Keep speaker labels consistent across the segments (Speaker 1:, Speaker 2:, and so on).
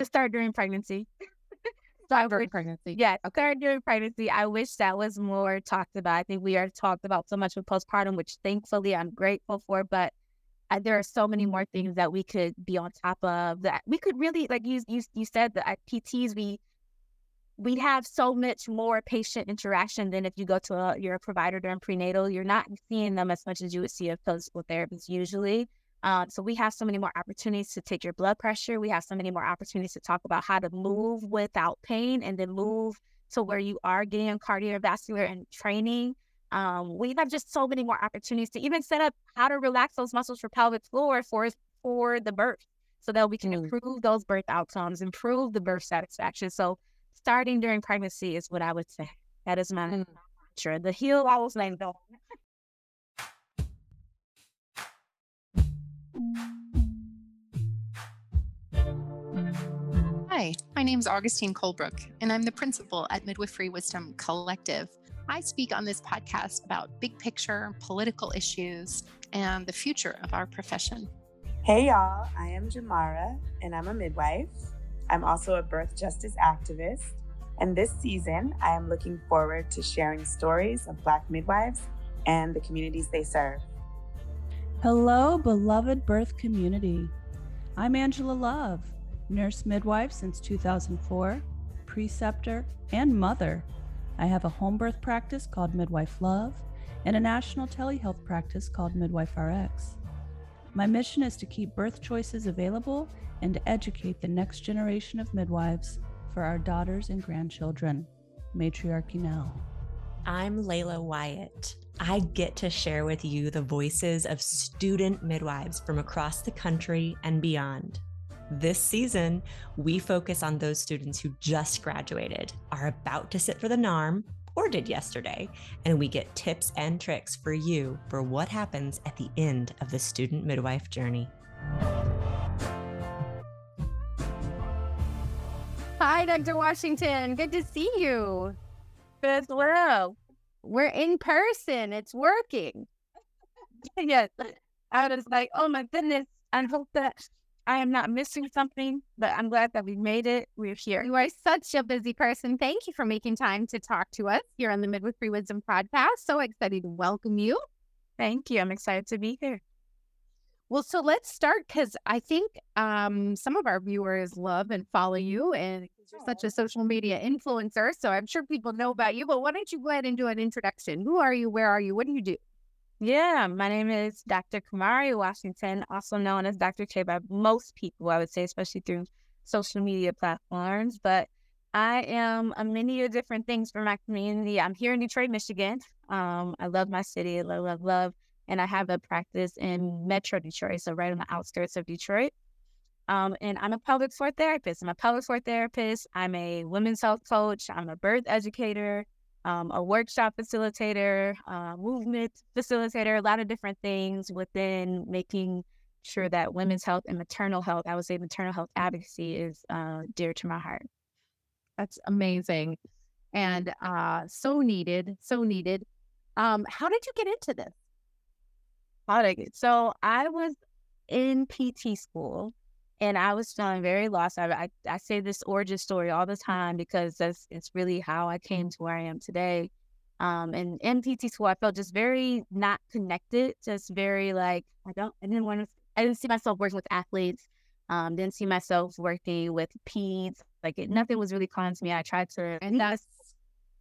Speaker 1: to start during pregnancy.
Speaker 2: start during pregnancy.
Speaker 1: Yeah, okay. start during pregnancy. I wish that was more talked about. I think we are talked about so much with postpartum, which thankfully I'm grateful for. But uh, there are so many more things that we could be on top of. That we could really, like you you you said, that at PTs we we have so much more patient interaction than if you go to a, your provider during prenatal. You're not seeing them as much as you would see a physical therapist usually. Um, so we have so many more opportunities to take your blood pressure. We have so many more opportunities to talk about how to move without pain and then move to where you are getting cardiovascular and training. Um, we have just so many more opportunities to even set up how to relax those muscles for pelvic floor for for the birth, so that we can mm. improve those birth outcomes, improve the birth satisfaction. So starting during pregnancy is what I would say. That is my mm. mantra. The heel I was named though.
Speaker 3: Hi, my name is Augustine Colebrook, and I'm the principal at Midwifery Wisdom Collective. I speak on this podcast about big picture political issues and the future of our profession.
Speaker 4: Hey, y'all, I am Jamara, and I'm a midwife. I'm also a birth justice activist. And this season, I am looking forward to sharing stories of Black midwives and the communities they serve.
Speaker 5: Hello, beloved birth community. I'm Angela Love, nurse midwife since 2004, preceptor, and mother. I have a home birth practice called Midwife Love and a national telehealth practice called Midwife RX. My mission is to keep birth choices available and to educate the next generation of midwives for our daughters and grandchildren. Matriarchy now.
Speaker 6: I'm Layla Wyatt. I get to share with you the voices of student midwives from across the country and beyond. This season, we focus on those students who just graduated, are about to sit for the NARM, or did yesterday, and we get tips and tricks for you for what happens at the end of the student midwife journey.
Speaker 2: Hi, Dr. Washington. Good to see you.
Speaker 1: As well.
Speaker 2: We're in person. It's working.
Speaker 1: yes. I was like, oh my goodness. I hope that I am not missing something, but I'm glad that we made it. We're here.
Speaker 2: You are such a busy person. Thank you for making time to talk to us here on the Midwifery Wisdom podcast. So excited to welcome you.
Speaker 1: Thank you. I'm excited to be here.
Speaker 2: Well, so let's start because I think um, some of our viewers love and follow you, and you're such a social media influencer. So I'm sure people know about you. But why don't you go ahead and do an introduction? Who are you? Where are you? What do you do?
Speaker 1: Yeah, my name is Dr. Kamaria Washington, also known as Dr. K by most people, I would say, especially through social media platforms. But I am a many of different things for my community. I'm here in Detroit, Michigan. Um, I love my city. I love, love, love and I have a practice in Metro Detroit, so right on the outskirts of Detroit. Um, and I'm a pelvic floor therapist. I'm a pelvic floor therapist. I'm a women's health coach. I'm a birth educator, um, a workshop facilitator, uh, movement facilitator, a lot of different things within making sure that women's health and maternal health, I would say maternal health advocacy is uh, dear to my heart.
Speaker 2: That's amazing and uh, so needed, so needed. Um, how did you get into this?
Speaker 1: product. So I was in PT school and I was feeling very lost. I, I, I say this origin story all the time because that's it's really how I came to where I am today. Um, and in PT school, I felt just very not connected, just very like I don't, I didn't want to, I didn't see myself working with athletes. Um, didn't see myself working with peds. Like it, nothing was really calling to me. I tried to,
Speaker 2: and that's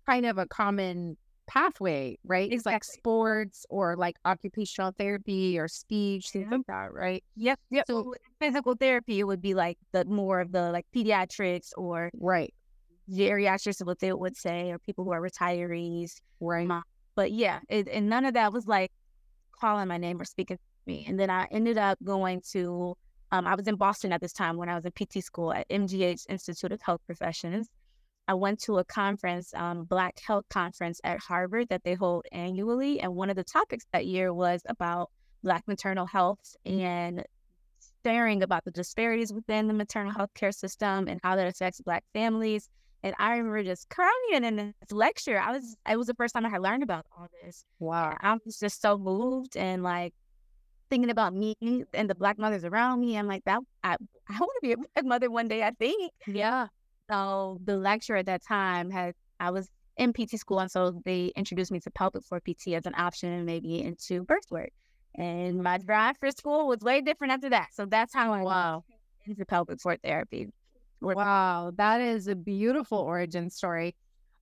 Speaker 2: kind of a common pathway, right? It's like sports or like occupational therapy or speech, things like that, right?
Speaker 1: Yep. Yep. So physical therapy, it would be like the more of the like pediatrics or
Speaker 2: right
Speaker 1: geriatrics, what they would say, or people who are retirees.
Speaker 2: Right.
Speaker 1: But yeah, it, and none of that was like calling my name or speaking to me. And then I ended up going to, um, I was in Boston at this time when I was in PT school at MGH Institute of Health Professions. I went to a conference, um, Black Health Conference at Harvard that they hold annually. And one of the topics that year was about Black maternal health and sharing about the disparities within the maternal health care system and how that affects Black families. And I remember just crying in this lecture. I was, it was the first time I had learned about all this.
Speaker 2: Wow.
Speaker 1: And I was just so moved and like, thinking about me and the black mothers around me. I'm like, that I, I want to be a black mother one day, I think.
Speaker 2: Yeah.
Speaker 1: So the lecturer at that time had I was in PT school and so they introduced me to pelvic floor PT as an option maybe into birth work. And my drive for school was way different after that. So that's how I
Speaker 2: Wow.
Speaker 1: into pelvic floor therapy.
Speaker 2: Wow, that is a beautiful origin story.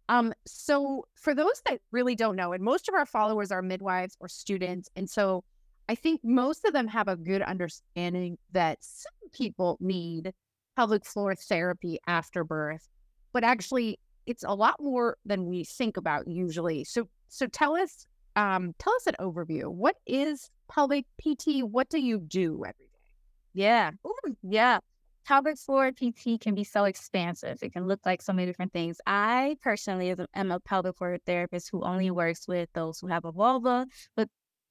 Speaker 2: Um, so for those that really don't know, and most of our followers are midwives or students, and so I think most of them have a good understanding that some people need pelvic floor therapy after birth, but actually it's a lot more than we think about usually. So so tell us um tell us an overview. What is pelvic PT? What do you do every day?
Speaker 1: Yeah. Ooh, yeah. Pelvic floor PT can be so expansive. It can look like so many different things. I personally am a pelvic floor therapist who only works with those who have a vulva, but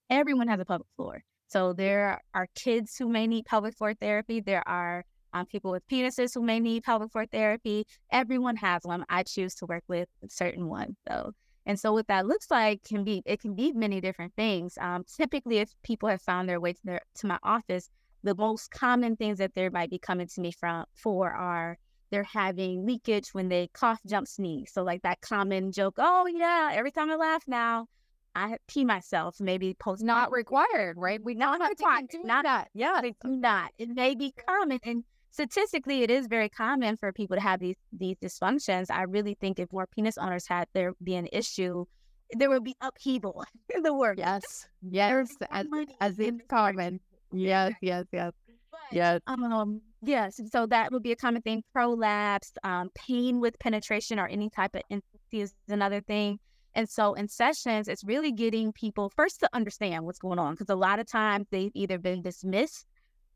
Speaker 1: everyone has a pelvic floor. So there are kids who may need pelvic floor therapy. There are um, people with penises who may need pelvic floor therapy. Everyone has one. I choose to work with a certain one though. And so what that looks like can be it can be many different things. Um, typically, if people have found their way to their to my office, the most common things that they might be coming to me from for are they're having leakage when they cough, jump, sneeze. So like that common joke, oh yeah, every time I laugh now, I pee myself, maybe post
Speaker 2: Not required, right? We
Speaker 1: Not
Speaker 2: not
Speaker 1: required,
Speaker 2: do
Speaker 1: not-
Speaker 2: that. Yeah.
Speaker 1: they do not. It may be common and statistically it is very common for people to have these these dysfunctions. I really think if more penis owners had there be an issue, there would be upheaval in the work.
Speaker 2: Yes. Yes. As, as
Speaker 1: in
Speaker 2: common. Yes. Yes. Yes.
Speaker 1: But,
Speaker 2: Yes.
Speaker 1: Um, yes, so that would be a common thing. Prolapse, um, pain with penetration or any type of intimacy is another thing. And so in sessions, it's really getting people first to understand what's going on because a lot of times they've either been dismissed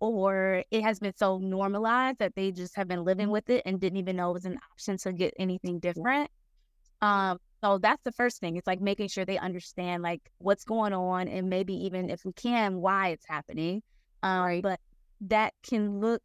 Speaker 1: or it has been so normalized that they just have been living with it and didn't even know it was an option to get anything different. Um, so that's the first thing. It's like making sure they understand like what's going on and maybe even if we can, why it's happening. Um, but that can look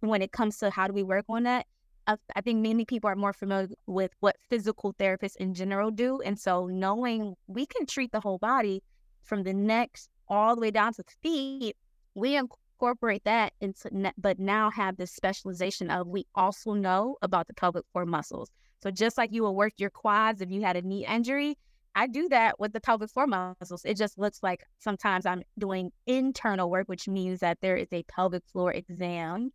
Speaker 1: when it comes to how do we work on that. I, I think many people are more familiar with what physical therapists in general do, and so knowing we can treat the whole body from the neck all the way down to the feet, we incorporate that into, but now have this specialization of we also know about the pelvic floor muscles. So just like you will work your quads if you had a knee injury, I do that with the pelvic floor muscles. It just looks like sometimes I'm doing internal work, which means that there is a pelvic floor exam,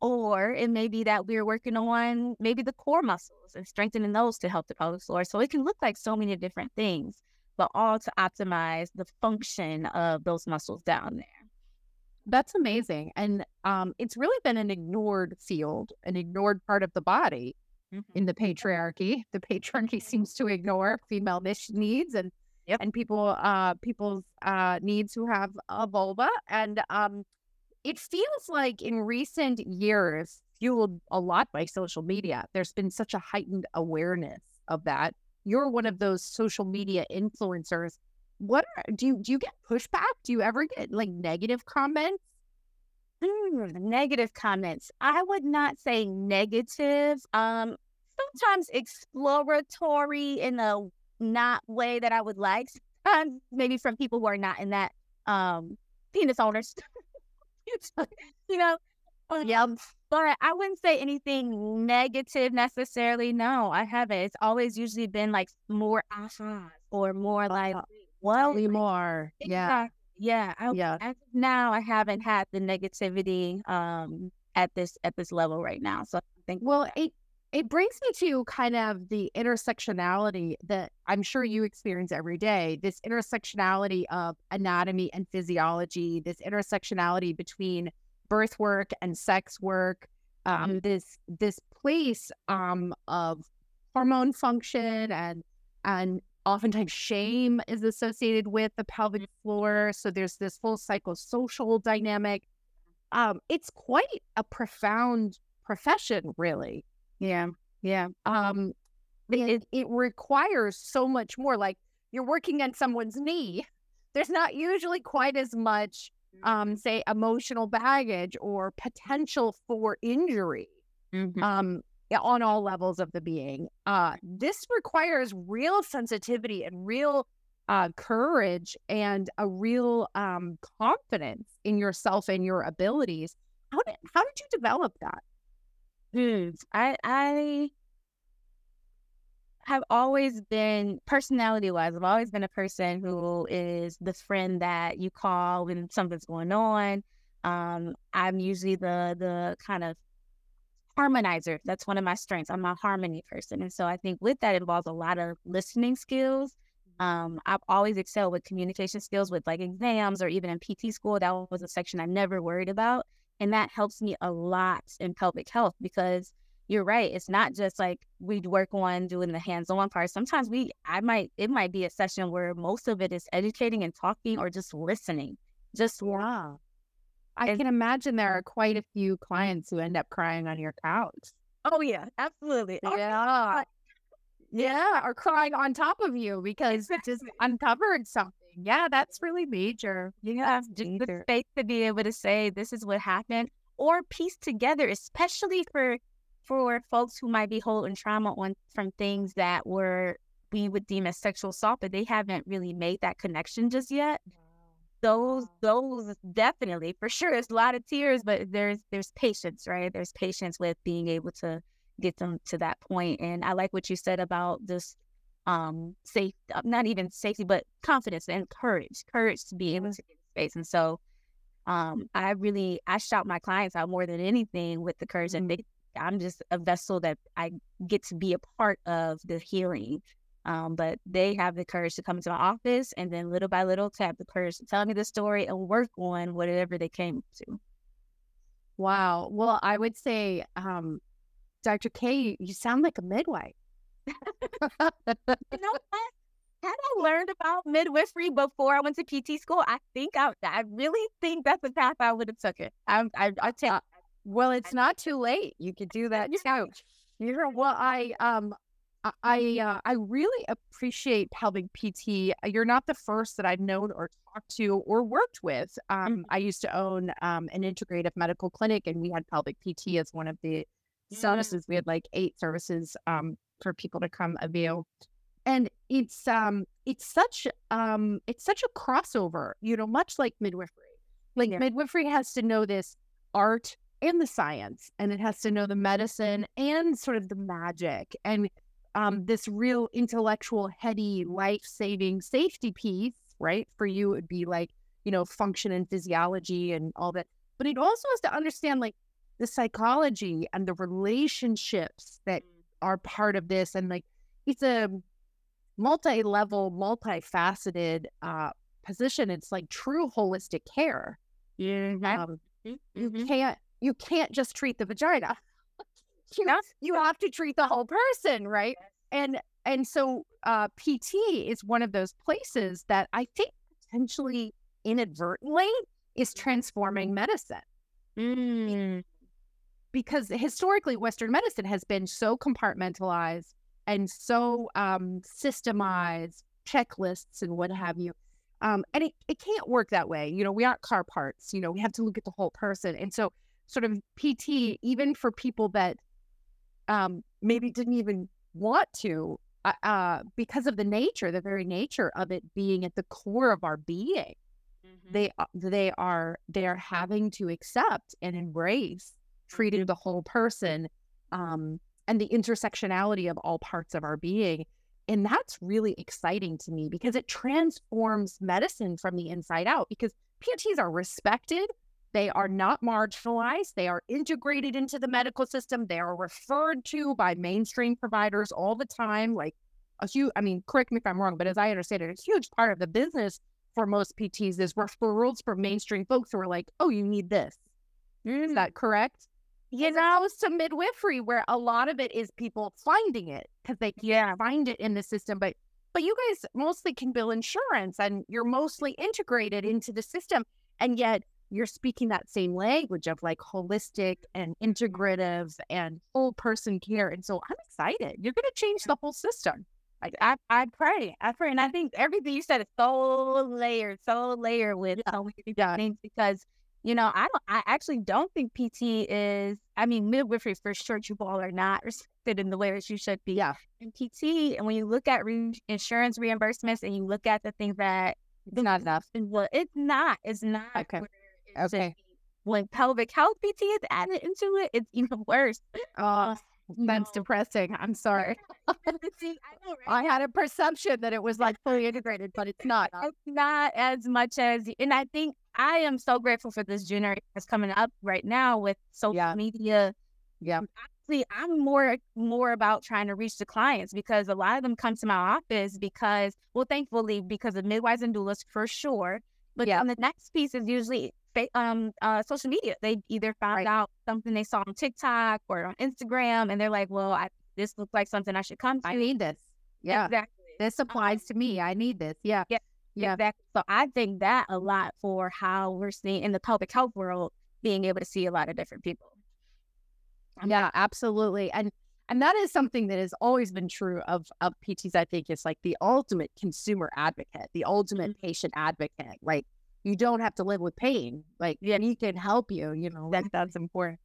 Speaker 1: or it may be that we're working on maybe the core muscles and strengthening those to help the pelvic floor. So it can look like so many different things, but all to optimize the function of those muscles down there.
Speaker 2: That's amazing. And um, it's really been an ignored field, an ignored part of the body in the patriarchy. The patriarchy seems to ignore female niche needs and
Speaker 1: Yep.
Speaker 2: and people uh people's uh needs who have a vulva. And um it feels like in recent years, fueled a lot by social media, there's been such a heightened awareness of that. You're one of those social media influencers. What are, do you do you get pushback? Do you ever get like negative comments?
Speaker 1: Mm, negative comments. I would not say negative. Um, sometimes exploratory in a not way that I would like. Sometimes maybe from people who are not in that um penis owners. you know. Um,
Speaker 2: Yep.
Speaker 1: But I wouldn't say anything negative necessarily. No, I haven't. It's always usually been like more ahas or more like, well,
Speaker 2: more. Yeah.
Speaker 1: Yeah. I,
Speaker 2: Yeah.
Speaker 1: As of now, I haven't had the negativity um at this at this level right now. So I think
Speaker 2: Well, it it brings me to kind of the intersectionality that I'm sure you experience every day. This intersectionality of anatomy and physiology, this intersectionality between birth work and sex work, um, this this place um, of hormone function and and oftentimes shame is associated with the pelvic floor. So there's this whole psychosocial dynamic. Um, it's quite a profound profession, really
Speaker 1: yeah, yeah.
Speaker 2: um it, it requires so much more like you're working on someone's knee there's not usually quite as much um say emotional baggage or potential for injury
Speaker 1: Mhm.
Speaker 2: um on all levels of the being uh this requires real sensitivity and real uh, courage and a real um, confidence in yourself and your abilities. How did how did you develop that?
Speaker 1: Hmm. I I have always been personality wise. I've always been a person who is the friend that you call when something's going on. Um, I'm usually the the kind of harmonizer. That's one of my strengths. I'm a harmony person, and so I think with that involves a lot of listening skills um, I've always excelled with communication skills with like exams or even in PT school. That was a section I never worried about. And that helps me a lot in pelvic health because you're right. It's not just like we'd work on doing the hands on part. Sometimes we, I might, it might be a session where most of it is educating and talking or just listening. Just
Speaker 2: yeah. I and, can imagine there are quite a few mm. clients who end up crying on your couch.
Speaker 1: Oh yeah, absolutely.
Speaker 2: Yeah yeah, or crying on top of you because it just uncovered something. Yeah, that's really major.
Speaker 1: Yeah, just major. the space to be able to say this is what happened or piece together, especially for for folks who might be holding trauma on from things that were we would deem as sexual assault, but they haven't really made that connection just yet. Those, those definitely for sure. it's a lot of tears, but there's there's patience, right? There's patience with being able to get them to that point. And I like what you said about this um safe uh, not even safety but confidence and courage courage to be able to get space and so um i really i shout my clients out more than anything with the courage and they, i'm just a vessel that i get to be a part of the healing um but they have the courage to come into my office and then little by little to have the courage to tell me the story and work on whatever they came to
Speaker 2: wow well i would say um Dr. K, you sound like a midwife.
Speaker 1: you know what? Had I learned about midwifery before I went to PT school, I think I, I really think that's the path I would have took it. I, I, I tell. Uh,
Speaker 2: well, it's not too late. You could do that too. You're, well, I um, I uh, I really appreciate pelvic PT. You're not the first that I've known or talked to or worked with. Um, mm-hmm. I used to own um, an integrative medical clinic, and we had pelvic PT as one of the services. We had like eight services um, for people to come avail. And it's um it's such um it's such a crossover, you know, much like midwifery. Like yeah. midwifery has to know this art and the science, and it has to know the medicine and sort of the magic and um, this real intellectual, heady, life saving safety piece, right? For you, it would be like, you know, function and physiology and all that. But it also has to understand like the psychology and the relationships that mm. are part of this and like it's a multi-level multifaceted uh position it's like true holistic care
Speaker 1: yeah um,
Speaker 2: mm-hmm. you can't you can't just treat the vagina you, know, you have to treat the whole person right and and so uh pt is one of those places that i think potentially inadvertently is transforming medicine
Speaker 1: mm
Speaker 2: because historically Western medicine has been so compartmentalized and so um, systemized, checklists and what have you. Um, and it, it can't work that way. You know, we aren't car parts, you know, we have to look at the whole person. And so, sort of PT, even for people that um, maybe didn't even want to, uh, uh, because of the nature, the very nature of it being at the core of our being, mm-hmm. they uh, they are they are having to accept and embrace treating the whole person um, and the intersectionality of all parts of our being. And that's really exciting to me because it transforms medicine from the inside out because PTs are respected. They are not marginalized. They are integrated into the medical system. They are referred to by mainstream providers all the time. Like a huge, I mean, correct me if I'm wrong, but as I understand it, a huge part of the business for most PTs is referrals from mainstream folks who are like, oh, you need this. Mm. Is that correct? you know, some midwifery where a lot of it is people finding it because they can't yeah. find it in the system. But but you guys mostly can bill insurance and you're mostly integrated into the system. And yet you're speaking that same language of like holistic and integrative and whole person care. And so I'm excited. You're going to change the whole system.
Speaker 1: I, I, I pray. I pray. And I think everything you said is so layered, so layered with how we do things because you know, I don't, I actually don't think PT is, I mean, midwifery for sure, you all are not respected in the way that you should be.
Speaker 2: Yeah.
Speaker 1: And PT, and when you look at re- insurance reimbursements and you look at the things that,
Speaker 2: It's not enough.
Speaker 1: well, it's not, it's not.
Speaker 2: Okay.
Speaker 1: where
Speaker 2: Okay.
Speaker 1: When pelvic health PT is added into it, it's even worse.
Speaker 2: Oh, oh that's
Speaker 1: no.
Speaker 2: depressing. I'm sorry.
Speaker 1: See, I know, right?
Speaker 2: I had a perception that it was like fully integrated, but it's not.
Speaker 1: it's not as much as and i think i am so grateful for this generation that's coming up right now with social
Speaker 2: Yeah.
Speaker 1: media
Speaker 2: Yeah.
Speaker 1: See, i'm more more about trying to reach the clients because a lot of them come to my office because well thankfully because of midwives and doulas for sure but
Speaker 2: Yeah.
Speaker 1: then the next piece is usually um uh social media they either found
Speaker 2: Right.
Speaker 1: out something they saw on tiktok or on instagram and they're like well I, this looks like something i should come to
Speaker 2: I need this. Yeah.
Speaker 1: exactly
Speaker 2: This applies to me. I need this. Yeah.
Speaker 1: Yeah.
Speaker 2: Yeah.
Speaker 1: Exactly. So I think that a lot for how we're seeing in the public health world, being able to see a lot of different people.
Speaker 2: Yeah, absolutely. And and that is something that has always been true of of PTs. I think is like the ultimate consumer advocate, the ultimate patient advocate. Like you don't have to live with pain. Like
Speaker 1: Yeah.
Speaker 2: he can help you, you know.
Speaker 1: That-
Speaker 2: that's important.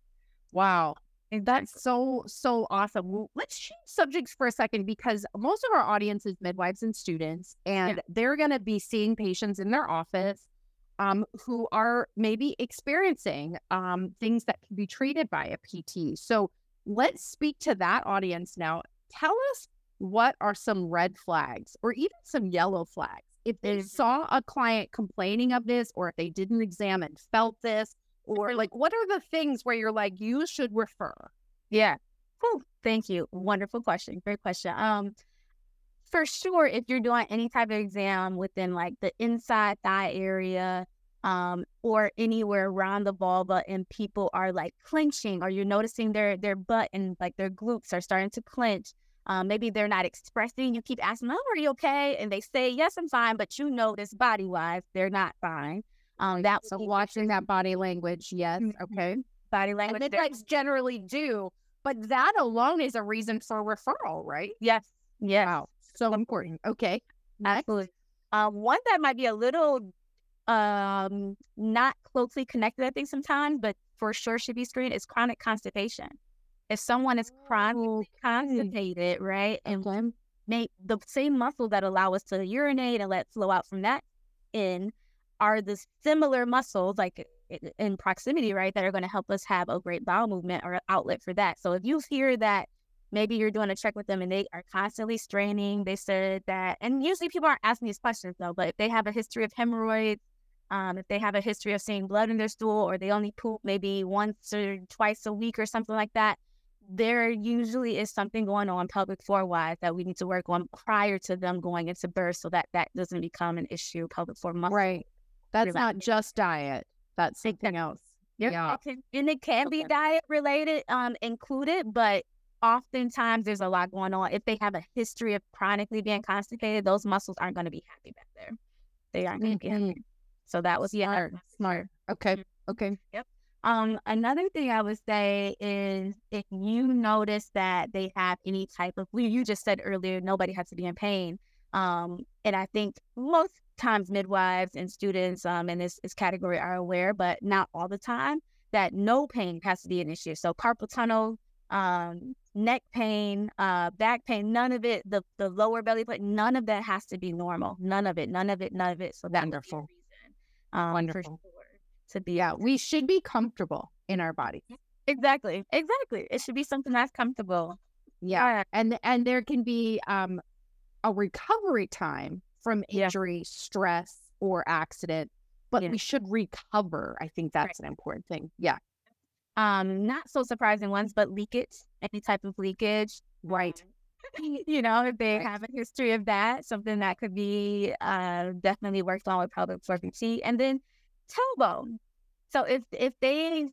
Speaker 2: Wow. And That's so, so awesome. Well, let's change subjects for a second because most of our audience is midwives and students, and they're going to be seeing patients in their office um, who are maybe experiencing um, things that can be treated by a PT. So let's speak to that audience now. Tell us what are some red flags or even some yellow flags. If they
Speaker 1: Mhm.
Speaker 2: saw a client complaining of this, or if they didn't examine, felt this, or like what are the things where you're like, you should refer?
Speaker 1: Yeah. Whew, thank you. Wonderful question. Great question. Um, for sure, if you're doing any type of exam within like the inside thigh area, um, or anywhere around the vulva, and people are like clenching, or you're noticing their their butt and like their glutes are starting to clench. Um, maybe they're not expressing. You keep asking them, "Oh, are you okay?" And they say, "Yes, I'm fine," but you notice body wise they're not fine. Um, that
Speaker 2: So watching that body language, yes,
Speaker 1: Mhm.
Speaker 2: okay.
Speaker 1: body
Speaker 2: And
Speaker 1: language. there-
Speaker 2: midwives generally do, but that alone is a reason for referral, right?
Speaker 1: Yes. Yes.
Speaker 2: Wow, so important. Okay, next.
Speaker 1: Absolutely. Um, one that might be a little um not closely connected, I think sometimes, but for sure should be screened is chronic constipation. If someone is chronically constipated, right, and
Speaker 2: Okay.
Speaker 1: make the same muscle that allow us to urinate and let flow out from that in are the similar muscles like in proximity right that are going to help us have a great bowel movement or outlet for that so if you hear that maybe you're doing a check with them and they are constantly straining they said that and usually people aren't asking these questions though but if they have a history of hemorrhoids um, if they have a history of seeing blood in their stool or they only poop maybe once or twice a week or something like that there usually is something going on pelvic floor wise that we need to work on prior to them going into birth so that that doesn't become an issue pelvic floor muscle.
Speaker 2: Right. That's not just diet. That's something else.
Speaker 1: Yep,
Speaker 2: Yeah.
Speaker 1: and it can be
Speaker 2: Okay.
Speaker 1: diet related um included, but oftentimes there's a lot going on. If they have a history of chronically being constipated, those muscles aren't going to be happy back there. They aren't going to
Speaker 2: Mhm.
Speaker 1: be happy. So that was yeah.
Speaker 2: Smart. Smart. Okay. Okay.
Speaker 1: Um, another thing I would say is if you notice that they have any type of, you you just said earlier, nobody has to be in pain. Um, and I think most times midwives and students um, in this, this category are aware, but not all the time, that no pain has to be an issue. So carpal tunnel, um, neck pain, uh, back pain, none of it, the, the lower belly button, none of that has to be normal. None of it, none of it, none of it. So that would be
Speaker 2: Wonderful.
Speaker 1: um,
Speaker 2: Wonderful.
Speaker 1: sure to be
Speaker 2: Yeah. We should be comfortable in our body.
Speaker 1: Exactly. Exactly. It should be something that's comfortable.
Speaker 2: Yeah. And and there can be um a recovery time from
Speaker 1: Yeah.
Speaker 2: injury, stress, or accident, but
Speaker 1: Yeah.
Speaker 2: we should recover. I think that's an important thing. Yeah.
Speaker 1: Um, not so surprising ones, but leakage, any type of leakage.
Speaker 2: Right.
Speaker 1: You know, if they
Speaker 2: Right.
Speaker 1: have a history of that, something that could be uh definitely worked on with pelvic floor PT. And then tailbone. So if if they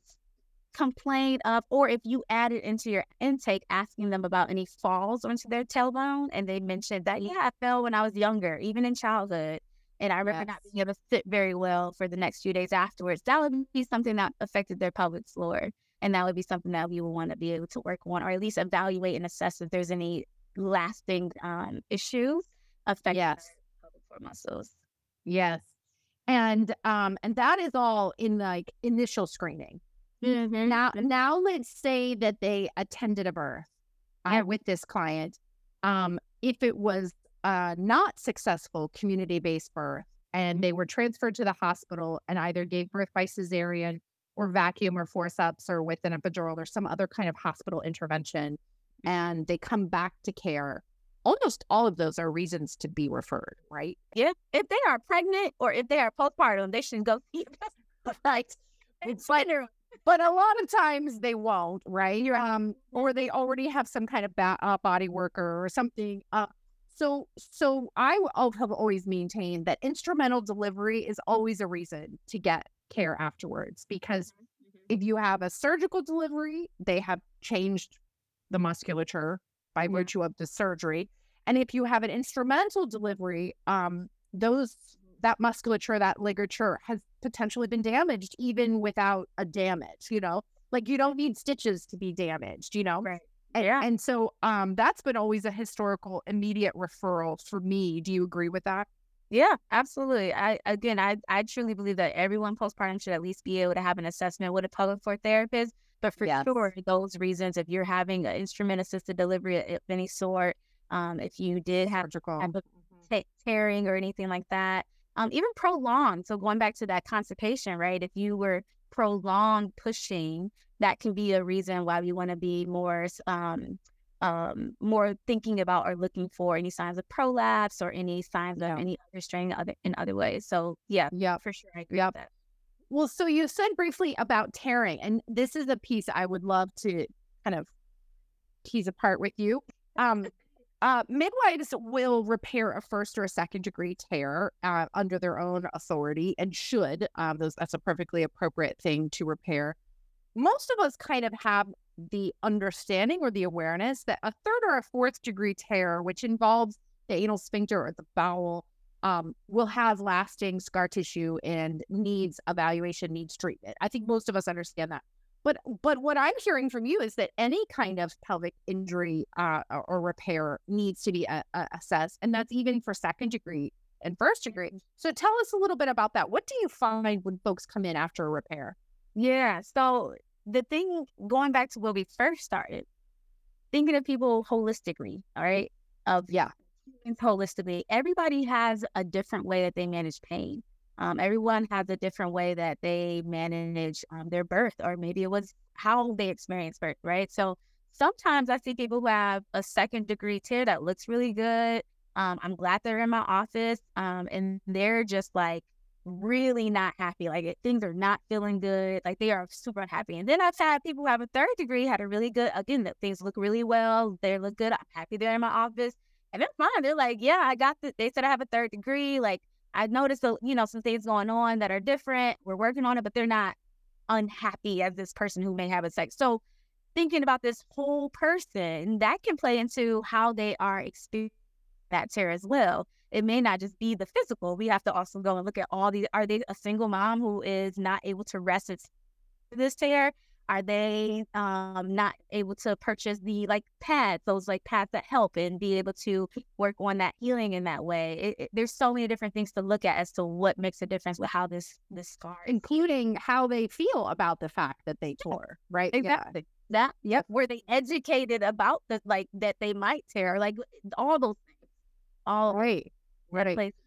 Speaker 1: complain of or if you add it into your intake asking them about any falls onto their tailbone and they mentioned that yeah i fell when i was younger even in childhood and i remember not being able to sit very well for the next few days afterwards that would be something that affected their pelvic floor and that would be something that we would want to be able to work on or at least evaluate and assess if there's any lasting um, issues affecting
Speaker 2: Yes.
Speaker 1: pelvic floor muscles
Speaker 2: Yes. And um and that is all in like initial screening.
Speaker 1: Mhm.
Speaker 2: Now now let's say that they attended a birth uh, with this client. Um if it was uh not successful community-based birth and they were transferred to the hospital and either gave birth by cesarean or vacuum or forceps or with an epidural or some other kind of hospital intervention and they come back to care almost all of those are reasons to be referred right?
Speaker 1: Yeah, if they are pregnant or if they are postpartum, they should go see
Speaker 2: right but but a lot of times they won't right? Um or they already have some kind of ba- uh, body worker or something uh so so i have always maintained that instrumental delivery is always a reason to get care afterwards because if you have a surgical delivery they have changed the musculature by
Speaker 1: Mhm.
Speaker 2: virtue of the surgery and if you have an instrumental delivery um those that musculature that ligature has potentially been damaged even without a damage you know like you don't need stitches to be damaged you know
Speaker 1: Right.
Speaker 2: and,
Speaker 1: Yeah.
Speaker 2: and so um that's been always a historical immediate referral for me do you agree with that
Speaker 1: Yeah, absolutely. I again, I I truly believe that everyone postpartum should at least be able to have an assessment with a pelvic floor therapist. But for
Speaker 2: Yes.
Speaker 1: sure, those reasons, if you're having an instrument assisted delivery of any sort, um, if you did have type tearing or anything like that, um, even prolonged. So going back to that constipation, right? If you were prolonged pushing, that can be a reason why we want to be more um um more thinking about or looking for any signs of prolapse or any signs
Speaker 2: Yeah.
Speaker 1: of any other strain other in other ways. So yeah,
Speaker 2: yeah
Speaker 1: for sure, I agree
Speaker 2: Yep.
Speaker 1: with that.
Speaker 2: Well, so you said briefly about tearing, and this is a piece I would love to kind of tease apart with you. Um, uh, midwives will repair a first or a second degree tear uh, under their own authority and should. Um, those that's a perfectly appropriate thing to repair. Most of us kind of have the understanding or the awareness that a third or a fourth degree tear, which involves the anal sphincter or the bowel, um, will have lasting scar tissue and needs evaluation, needs treatment. I think most of us understand that. But but what I'm hearing from you is that any kind of pelvic injury uh, or, repair needs to be uh, assessed, and that's even for second degree and first degree. So tell us a little bit about that. What do you find when folks come in after a repair?
Speaker 1: Yeah. So the thing going back to where we first started, thinking of people holistically, all right? Of
Speaker 2: Yeah.
Speaker 1: Humans holistically, everybody has a different way that they manage pain. Um, everyone has a different way that they manage um, their birth, or maybe it was how they experienced birth, right? So sometimes I see people who have a second degree tear that looks really good. Um, I'm glad they're in my office, um, and they're just like really not happy. Like it, things are not feeling good. Like they are super unhappy. And then I've had people who have a third degree had a really good again that things look really well. They look good. I'm happy they're in my office. And they're fine. They're like, yeah, I got the they said I have a third degree. Like I noticed you know, some things going on that are different. We're working on it, but they're not unhappy as this person who may have a sex. So thinking about this whole person, that can play into how they are experiencing that tear as well it may not just be the physical. We have to also go and look at all these. Are they a single mom who is not able to rest this tear? Are they um, not able to purchase the like pads, those like pads that help and be able to work on that healing in that way? It, it, there's so many different things to look at as to what makes a difference with how this this scar.
Speaker 2: Including how they feel about the fact that they tore, right?
Speaker 1: Exactly. That yep. Were they educated about the like that they might tear? Like all those things. All
Speaker 2: Right. Right.
Speaker 1: plays a difference.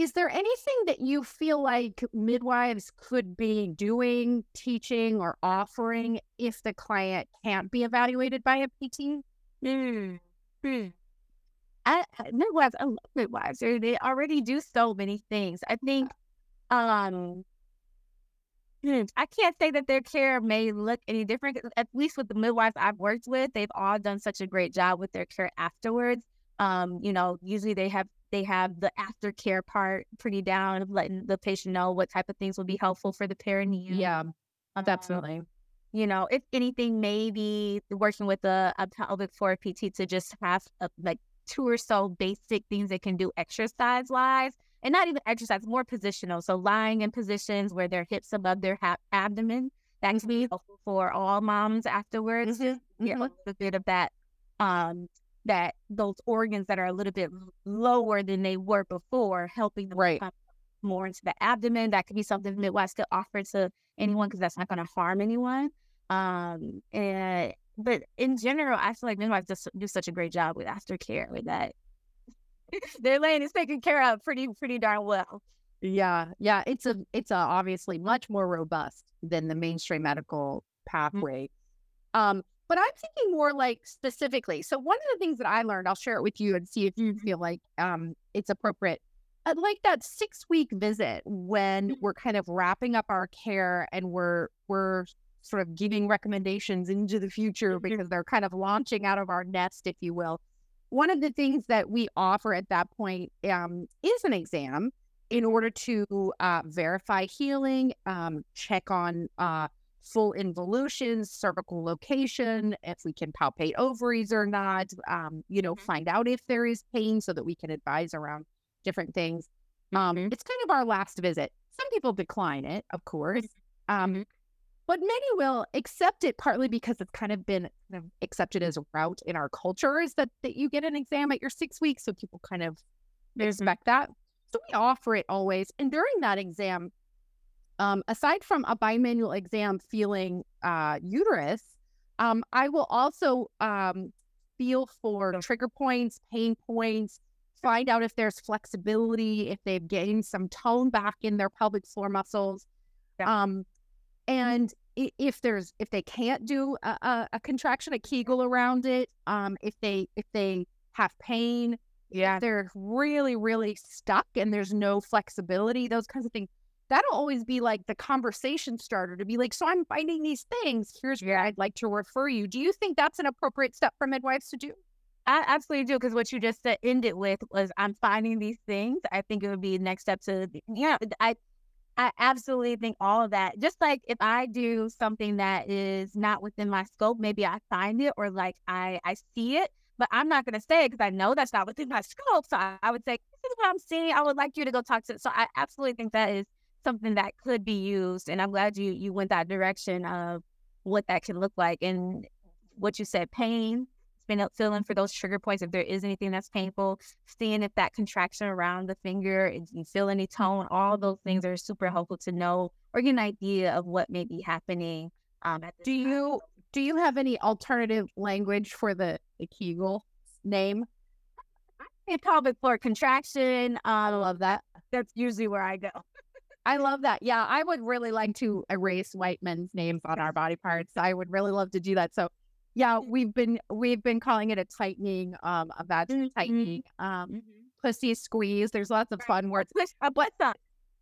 Speaker 2: Is there anything that you feel like midwives could be doing, teaching, or offering if the client can't be evaluated by a PT?
Speaker 1: Hmm. Hmm. I, midwives, I love midwives. They, they already do so many things. I think, um, hmm, I can't say that their care may look any different. At least with the midwives I've worked with, they've all done such a great job with their care afterwards. Um, you know, usually they have they have the aftercare part pretty down of letting the patient know what type of things will be helpful for the perineum. Um,
Speaker 2: definitely.
Speaker 1: you know, if anything, maybe working with a, a pelvic floor PT to just have a, like two or so basic things they can do exercise wise, and not even exercise, more positional. So lying in positions where their hips above their ha- abdomen. That can be helpful for all moms afterwards. Just get a bit of that, um, that those organs that are a little bit lower than they were before, helping them
Speaker 2: Right.
Speaker 1: more into the abdomen. That could be something midwives could offer to anyone because that's not going to harm anyone. Um, and but in general, I feel like midwives just do such a great job with aftercare with that. Their land is taken care of pretty pretty darn well.
Speaker 2: Yeah, yeah, it's a it's a obviously much more robust than the mainstream medical
Speaker 1: Mm-hmm.
Speaker 2: pathway. Um, but I'm thinking more like specifically. So one of the things that I learned, I'll share it with you and see if you feel like um it's appropriate. I'd like that six week visit when we're kind of wrapping up our care and we're we're sort of giving recommendations into the future because they're kind of launching out of our nest, if you will. One of the things that we offer at that point um, is an exam in order to uh, verify healing, um, check on uh, full involutions, cervical location, if we can palpate ovaries or not, um, you know,
Speaker 1: Mhm.
Speaker 2: find out if there is pain so that we can advise around different things. Um,
Speaker 1: Mhm.
Speaker 2: It's kind of our last visit. Some people decline it, of course, um,
Speaker 1: Mhm.
Speaker 2: but many will accept it partly because it's kind of been kind of accepted as a route in our culture is that, that you get an exam at your six weeks. So people kind of expect that. So we offer it always. And during that exam, um, aside from a bimanual exam feeling uh, uterus, um, I will also um, feel for trigger points, pain points, find out if there's flexibility, if they've gained some tone back in their pelvic floor muscles.
Speaker 1: Yeah.
Speaker 2: Um, and if there's if they can't do a, a, a contraction, a Kegel around it, um, if they if they have pain,
Speaker 1: Yeah.
Speaker 2: if they're really, really stuck and there's no flexibility, those kinds of things. That'll always be like the conversation starter to be like, so I'm finding these things. Here's where I'd like to refer you. Do you think that's an appropriate step for midwives to do?
Speaker 1: I absolutely do because what you just said, ended with was I'm finding these things. I think it would be next step to yeah. I I absolutely think all of that. Just like if I do something that is not within my scope, maybe I find it or like I I see it, but I'm not gonna say it because I know that's not within my scope. So I, I would say this is what I'm seeing. I would like you to go talk to. So I absolutely think that is something that could be used, and I'm glad you you went that direction of what that can look like and what you said, pain been up feeling for those trigger points if there is anything that's painful seeing if that contraction around the finger if you feel any tone all those things are super helpful to know or get an idea of what may be happening um
Speaker 2: Do
Speaker 1: time.
Speaker 2: you do you have any alternative language for the, the Kegel name?
Speaker 1: and pelvic floor contraction
Speaker 2: I
Speaker 1: um
Speaker 2: love that.
Speaker 1: that's usually where i go
Speaker 2: I love that. Yeah, I would really like to erase white men's names on our body parts. I would really love to do that. So, yeah, we've been we've been calling it a tightening, um, a vaginal
Speaker 1: Mhm.
Speaker 2: tightening, um, pussy squeeze. There's lots of fun words.
Speaker 1: a put some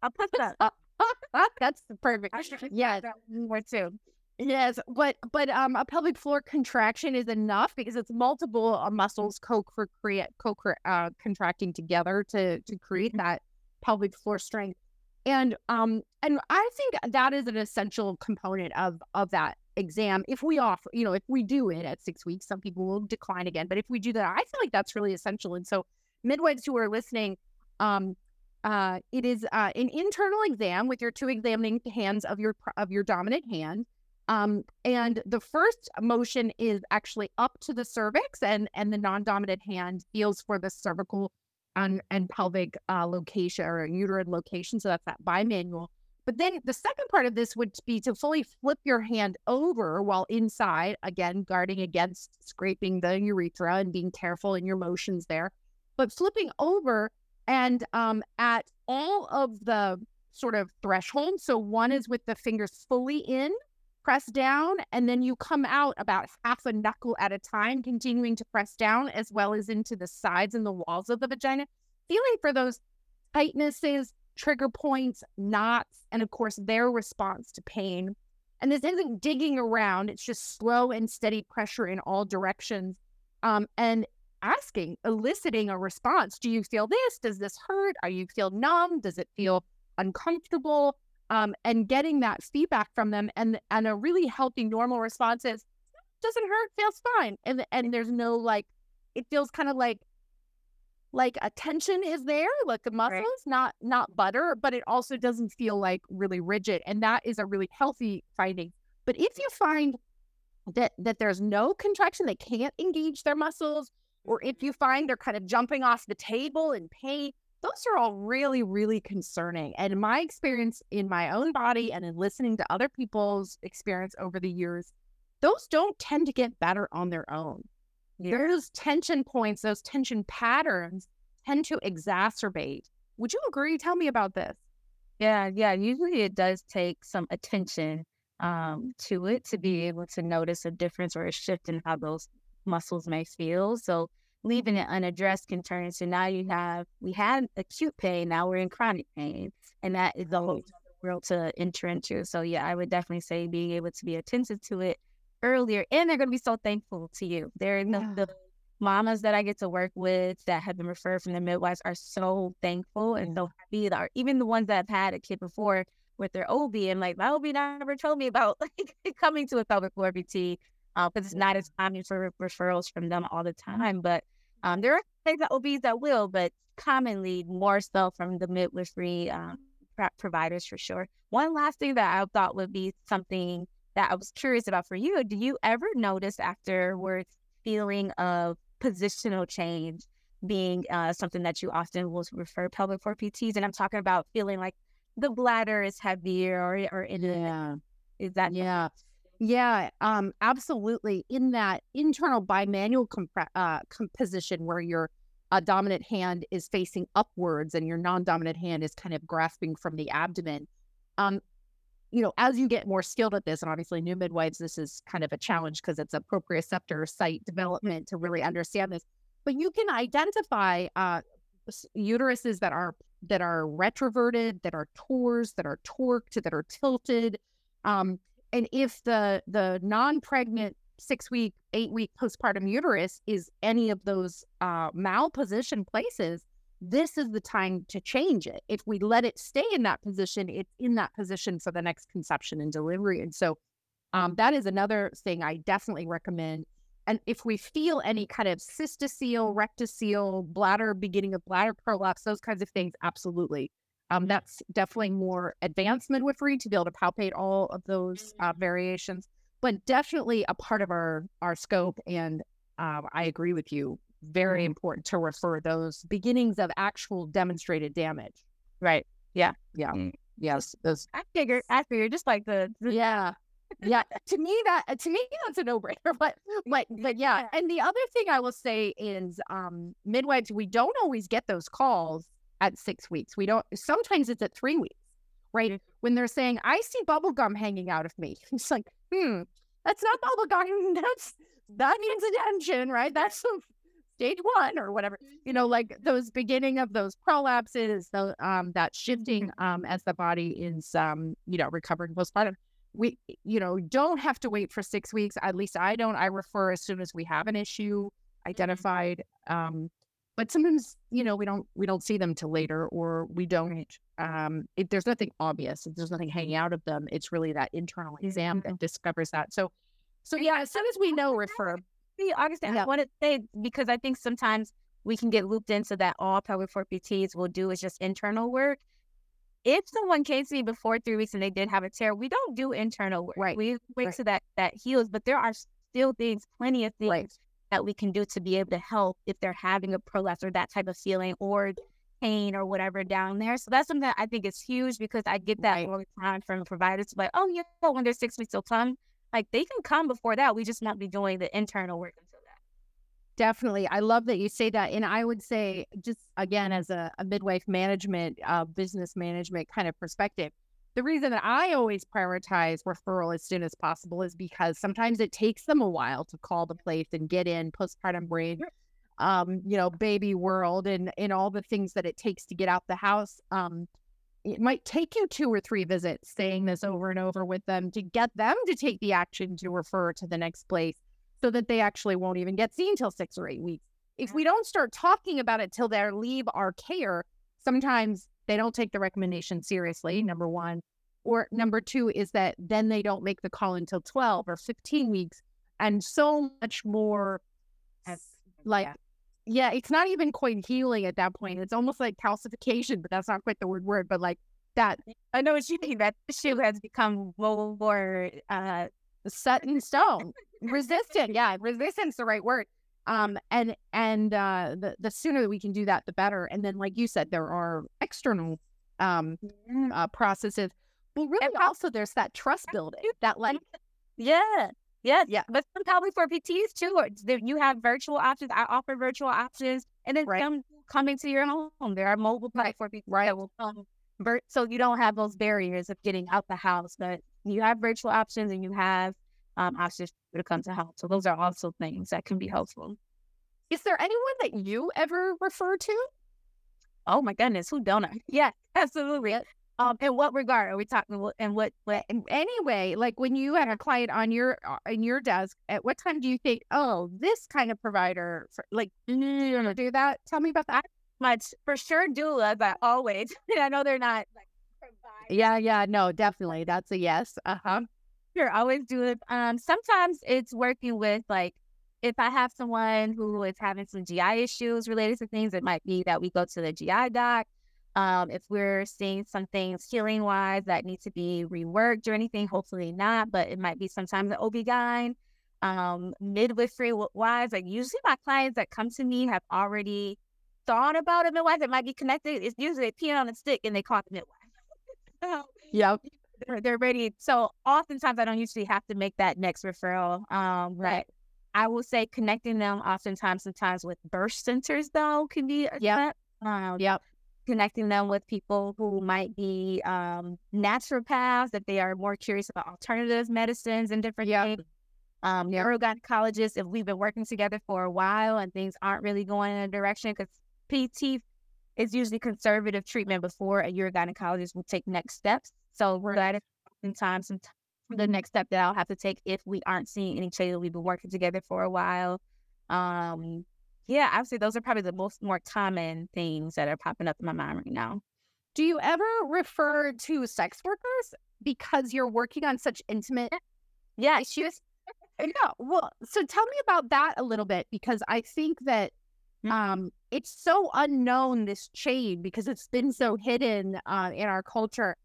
Speaker 1: a put some
Speaker 2: That's perfect. Yes,
Speaker 1: more too
Speaker 2: yes. But but um, a pelvic floor contraction is enough because it's multiple uh, muscles co create co uh, contracting together to to create that pelvic floor strength. And um and I think that is an essential component of of that exam. If we offer, you know, if we do it at six weeks, some people will decline again. But if we do that, I feel like that's really essential. And so midwives who are listening, um, uh, it is uh, an internal exam with your two examining hands of your of your dominant hand. Um, and the first motion is actually up to the cervix, and and the non-dominant hand feels for the cervical and and pelvic uh, location or uterine location. So that's that bimanual. But then the second part of this would be to fully flip your hand over while inside, again, guarding against scraping the urethra and being careful in your motions there. But flipping over and um, at all of the sort of thresholds. So one is with the fingers fully in, press down, and then you come out about half a knuckle at a time, continuing to press down as well as into the sides and the walls of the vagina, feeling for those tightnesses, trigger points, knots, and of course, their response to pain. And this isn't digging around, it's just slow and steady pressure in all directions. Um, and asking, eliciting a response. Do you feel this? Does this hurt? Are you feel numb? Does it feel uncomfortable? Um, and getting that feedback from them and and a really healthy, normal response is doesn't hurt, feels fine. And and there's no like it feels kind of like like a tension is there, like the muscles, not not butter, but it also doesn't feel like really rigid. And that is a really healthy finding. But if you find that that there's no contraction, they can't engage their muscles, or if you find they're kind of jumping off the table in pain, those are all really, really concerning. And my experience in my own body and in listening to other people's experience over the years, those don't tend to get better on their own. Yeah. Those tension points, those tension patterns tend to exacerbate. Would you agree? Tell me about this.
Speaker 1: Yeah, yeah. Usually it does take some attention um, to it to be able to notice a difference or a shift in how those muscles may feel. So leaving it unaddressed can turn into now you have we had acute pain, now we're in chronic pain, and that is the whole oh. world to enter into. So yeah, I would definitely say being able to be attentive to it earlier, and they're going to be so thankful to you. They're yeah. the, the mamas that I get to work with that have been referred from the midwives are so thankful and so happy. That are, even the ones that have had a kid before with their OB and like my OB never told me about like coming to a pelvic floor PT because uh, it's not as common for referrals from them all the time. But um, there are things that OBs that will, but commonly more so from the midwifery um, providers for sure. One last thing that I thought would be something that I was curious about for you. Do you ever notice afterwards feeling of positional change being uh, something that you often will refer pelvic floor PTs? And I'm talking about feeling like the bladder is heavier or or in
Speaker 2: yeah.
Speaker 1: is that
Speaker 2: yeah. Yeah, um, absolutely. In that internal bimanual compre- uh, composition where your uh, dominant hand is facing upwards and your non-dominant hand is kind of grasping from the abdomen. Um, you know, as you get more skilled at this, and obviously new midwives, this is kind of a challenge because it's a proprioceptor site development to really understand this. But you can identify uh, uteruses that are that are retroverted, that are tors, that are torqued, that are tilted. Um, and if the the non-pregnant six week, eight week postpartum uterus is any of those uh, malposition places, this is the time to change it. If we let it stay in that position, it's in that position for the next conception and delivery. And so um, that is another thing I definitely recommend. And if we feel any kind of cystocele, rectocele, bladder, beginning of bladder prolapse, those kinds of things, absolutely. Um, that's definitely more advanced midwifery to be able to palpate all of those uh, mm-hmm. variations, but definitely a part of our our scope. And uh, I agree with you. Very mm-hmm. important to refer those beginnings of actual demonstrated damage.
Speaker 1: Right. Yeah.
Speaker 2: Yeah. Mm. Yes. Those.
Speaker 1: I figured. I figured. Just like the.
Speaker 2: the... Yeah. yeah to me that to me that's a no-brainer but but but yeah and the other thing i will say is um midwives we don't always get those calls at six weeks. We don't, sometimes it's at three weeks, right? Mm-hmm. When they're saying, I see bubble gum hanging out of me. It's like, hmm, that's not bubble gum. That's, that means attention, right? That's stage one or whatever, you know, like those beginning of those prolapses, the, um, that shifting, mm-hmm. um, as the body is, um, you know, recovering postpartum. We, you know, don't have to wait for six weeks. At least I don't. I refer as soon as we have an issue mm-hmm. identified. Um, but sometimes you know we don't we don't see them till later or we don't um if there's nothing obvious if there's nothing hanging out of them it's really that internal exam that discovers that so so yeah as soon as we know refer
Speaker 1: see understand yeah. i want to say because i think sometimes we can get looped into that all pelvic floor pts will do is just internal work. If someone came to me before three weeks and they did have a tear we don't do internal work.
Speaker 2: Right
Speaker 1: we wait right. so that that heals but there are still things plenty of things right that we can do to be able to help if they're having a prolapse or that type of feeling or pain or whatever down there. So that's something that I think is huge because I get that right. all the time from providers like, oh, yeah, when they're six weeks, they'll come. Like they can come before that. We just not be doing the internal work until that.
Speaker 2: Definitely. I love that you say that. And I would say, just again, as a, a midwife management, uh, business management kind of perspective, the reason that I always prioritize referral as soon as possible is because sometimes it takes them a while to call the place and get in postpartum brain, um, you know, baby world and and all the things that it takes to get out the house. Um, it might take you two or three visits saying this over and over with them to get them to take the action to refer to the next place so that they actually won't even get seen till six or eight weeks. If we don't start talking about it till they leave our care, sometimes they don't take the recommendation seriously, number one. Or number two is that then they don't make the call until 12 or 15 weeks. And so much more like, yeah. yeah, it's not even quite healing at that point. It's almost like calcification, but that's not quite the word word, but like that.
Speaker 1: I know what you mean. That issue has become more uh,
Speaker 2: set in stone, resistant. Yeah, resistance the right word. Um, and and uh, the the sooner that we can do that, the better. And then, like you said, there are external um uh, processes. But really,
Speaker 1: And
Speaker 2: also there's that trust building. That like
Speaker 1: Yeah. Yeah.
Speaker 2: Yeah.
Speaker 1: But pelvic floor PTs too, or you have virtual options. I offer virtual options and then
Speaker 2: Right.
Speaker 1: some coming to your home. There are mobile platform people
Speaker 2: Right.
Speaker 1: that will come. So you don't have those barriers of getting out the house, but you have virtual options and you have um, options to come to help. So those are also things that can be helpful.
Speaker 2: Is there anyone that you ever refer to?
Speaker 1: Oh my goodness, who don't I? Yeah, absolutely. Um, in what regard are we talking? And what? What?
Speaker 2: Anyway, like when you have a client on your uh, in your desk, at what time do you think, oh, this kind of provider, for, like, do that? Tell me about that.
Speaker 1: Much for sure, doulas. I always. I know they're not like.
Speaker 2: Yeah, yeah, no, definitely, that's a yes. Uh huh.
Speaker 1: Always do it. Um, sometimes it's working with like if I have someone who is having some GI issues related to things, it might be that we go to the GI doc. Um, if we're seeing some things healing wise that need to be reworked or anything, hopefully not, but it might be sometimes an OB-GYN. Um, midwifery wise, like usually my clients that come to me have already thought about a midwife that might be connected. It's usually they pee on a stick and they call it midwife.
Speaker 2: Yep.
Speaker 1: They're, they're ready. So oftentimes I don't usually have to make that next referral. Um, right. I will say connecting them oftentimes, sometimes with birth centers though can be step. Um,
Speaker 2: Yep.
Speaker 1: connecting them with people who might be um, naturopaths, if they are more curious about alternative medicines and different
Speaker 2: Yep.
Speaker 1: things. Um,
Speaker 2: Yep.
Speaker 1: urogynecologists, if we've been working together for a while and things aren't really going in a direction, because PT is usually conservative treatment before a urogynecologist will take next steps. So that is oftentimes some t- the next step that I'll have to take if we aren't seeing any change. We've been working together for a while. Um, yeah, I would say those are probably the most more common things that are popping up in my mind right now.
Speaker 2: Do you ever refer to sex workers because you're working on such intimate
Speaker 1: Yeah,
Speaker 2: issues? No. Well, so tell me about that a little bit because I think that Um it's so unknown this chain because it's been so hidden uh, in our culture.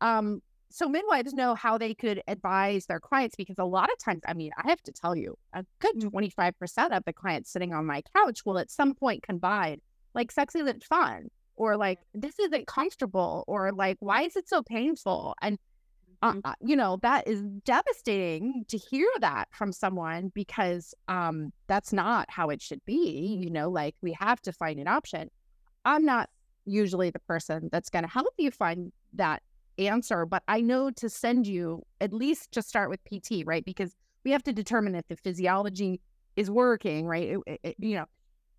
Speaker 2: Um so midwives know how they could advise their clients because a lot of times, I mean, I have to tell you, a good
Speaker 1: Mm.
Speaker 2: 25% of the clients sitting on my couch will at some point confide, like, sex isn't fun, or like, this isn't comfortable, or like, why is it so painful? And, uh,
Speaker 1: Mhm.
Speaker 2: uh, you know, that is devastating to hear that from someone because um, that's not how it should be. You know, like, we have to find an option. I'm not usually the person that's going to help you find that answer, but I know to send you at least to start with PT, right? Because we have to determine if the physiology is working, right? It- it- it- you know,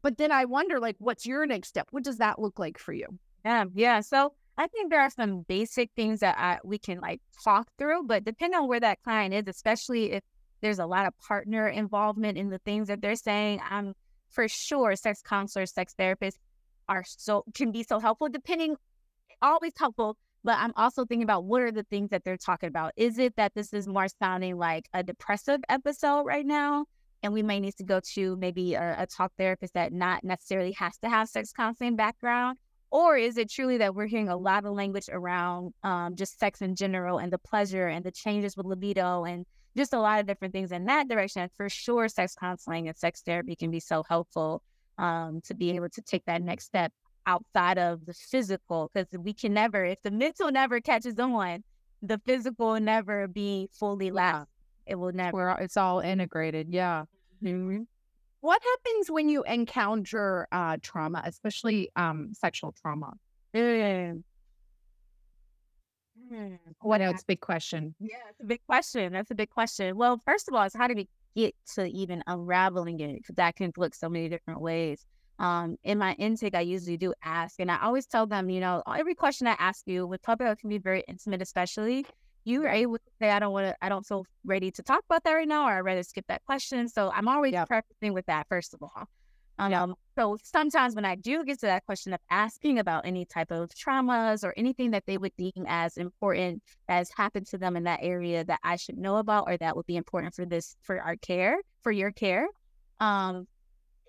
Speaker 2: but then I wonder, like, what's your next step? What does that look like for you?
Speaker 1: Yeah, yeah. So I think there are some basic things that I, we can like talk through, but depending on where that client is, especially if there's a lot of partner involvement in the things that they're saying, I'm for sure sex counselors, sex therapists are so can be so helpful. Depending, always helpful. But I'm also thinking about what are the things that they're talking about. Is it that this is more sounding like a depressive episode right now? and we may need to go to maybe a, a talk therapist that not necessarily has to have sex counseling background or is it truly that we're hearing a lot of language around um, just sex in general and the pleasure and the changes with libido and just a lot of different things in that direction And for sure sex counseling and sex therapy can be so helpful um, to be able to take that next step outside of the physical because we can never if the mental never catches on the physical will never be fully last it will never
Speaker 2: it's all integrated. Yeah.
Speaker 1: Mhm.
Speaker 2: What happens when you encounter uh, trauma, especially um, sexual trauma?
Speaker 1: Mm. Mm.
Speaker 2: What else? Big question.
Speaker 1: Yeah, it's a big question. That's a big question. Well, first of all, it's how do we get to even unraveling it? Because that can look so many different ways. Um, in my intake, I usually do ask, and I always tell them, you know, every question I ask you with public can be very intimate, especially you are able to say, I don't want to, I don't feel ready to talk about that right now, or I'd rather skip that question. So I'm always
Speaker 2: Yep.
Speaker 1: prefacing with that, first of all. Um, so sometimes when I do get to that question of asking about any type of traumas or anything that they would deem as important that has happened to them in that area that I should know about or that would be important for this for our care, for your care. Um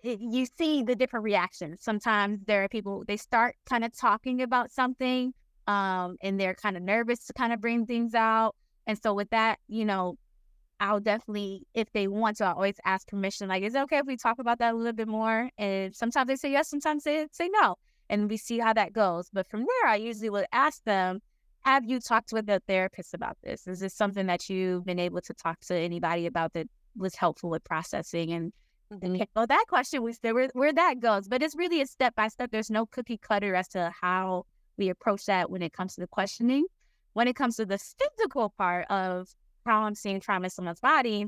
Speaker 1: it- you see the different reactions. Sometimes there are people they start kind of talking about something um and they're kind of nervous to kind of bring things out. And so with that, you know, I'll definitely, if they want to, I always ask permission. Like, is it okay if we talk about that a little bit more? And sometimes they say yes, sometimes they say no, and we see how that goes. But from there, I usually would ask them, "Have you talked with a therapist about this? Is this something that you've been able to talk to anybody about that was helpful with processing?" And mm that question, we say where where that goes. But it's really a step by step. There's no cookie cutter as to how we approach that when it comes to the questioning. When it comes to the physical part of how I'm seeing trauma in someone's body,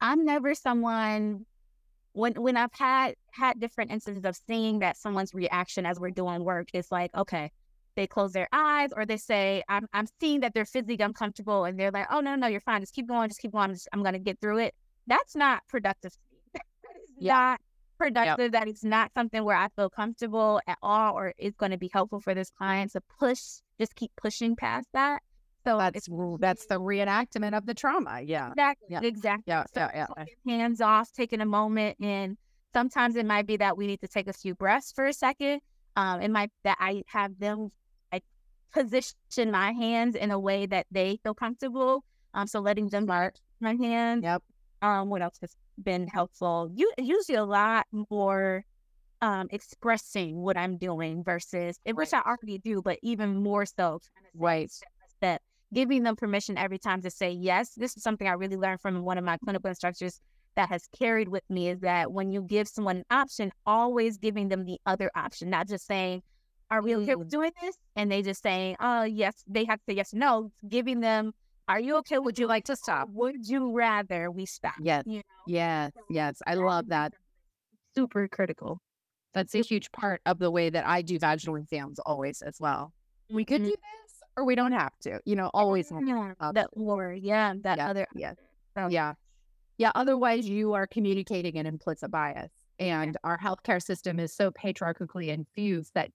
Speaker 1: I'm never someone when when I've had had different instances of seeing that someone's reaction as we're doing work is like, okay, they close their eyes or they say, I'm I'm seeing that they're physically uncomfortable and they're like, oh no, no, you're fine. Just keep going, just keep going. Just, I'm gonna get through it. That's not productive. that is yeah. not productive. Yep. That is not something where I feel comfortable at all or it's going to be helpful for this client to push, just keep pushing past that.
Speaker 2: So that's that's the reenactment of the trauma. Yeah.
Speaker 1: Exactly. Yeah. Exactly. Yeah. So yeah, yeah. Hands off, taking a moment. And sometimes it might be that we need to take a few breaths for a second. Um, it might that I have them I position my hands in a way that they feel comfortable. Um, so letting them mark my hands.
Speaker 2: Yep.
Speaker 1: Um, what else has been helpful? You usually a lot more um expressing what I'm doing versus right. which I already do, but even more so.
Speaker 2: Right.
Speaker 1: Step step giving them permission every time to say yes. This is something I really learned from one of my clinical instructors that has carried with me is that when you give someone an option, always giving them the other option, not just saying, Are we okay with mm. doing this? And they just saying, Oh, yes, they have to say yes or no, giving them, Are you okay?
Speaker 2: Would you like to stop?
Speaker 1: Would you rather we stop?
Speaker 2: Yes. You know? Yes. Yes. I love that.
Speaker 1: Super critical.
Speaker 2: That's a huge part of the way that I do vaginal exams always as well. We could mm-hmm. do this or we don't have to. You know, always
Speaker 1: yeah, that or yeah, that
Speaker 2: yeah,
Speaker 1: other
Speaker 2: yeah, so. yeah, yeah. Otherwise, you are communicating an implicit bias, and our healthcare system is so patriarchally infused that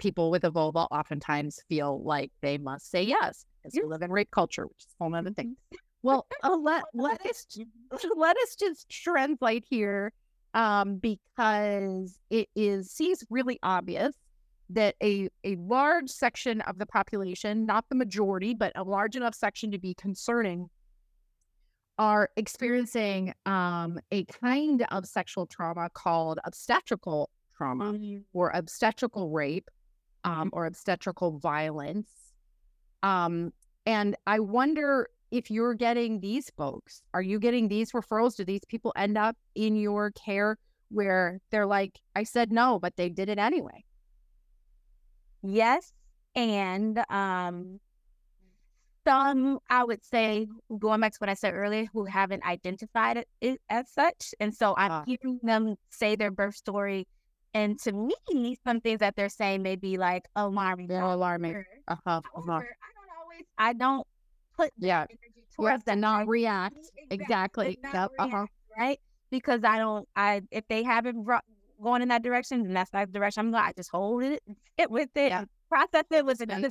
Speaker 2: people with a vulva oftentimes feel like they must say yes because we live in rape culture, which is a whole other thing. Mm-hmm. Well, uh, let let us let us just translate here um, because it is seems really obvious that a, a large section of the population, not the majority, but a large enough section to be concerning, are experiencing um, a kind of sexual trauma called obstetrical trauma mm-hmm. or obstetrical rape um, or obstetrical violence. Um, and I wonder if you're getting these folks, are you getting these referrals? Do these people end up in your care where they're like, I said no, but they did it anyway?
Speaker 1: Yes. And um, some, I would say, going back to what I said earlier, who haven't identified it as such. And so I'm uh, hearing them say their birth story. And to me, some things that they're saying may be like alarming.
Speaker 2: They're alarming. Uh-huh, uh-huh.
Speaker 1: I don't always, I don't put
Speaker 2: yeah. towards
Speaker 1: them.
Speaker 2: not react. Exactly.
Speaker 1: exactly. Yep. Uh-huh. Right? Because I don't, I, if they haven't brought, going in that direction, and that's not the direction I'm going. I just hold it, sit with it, yeah. Process it with another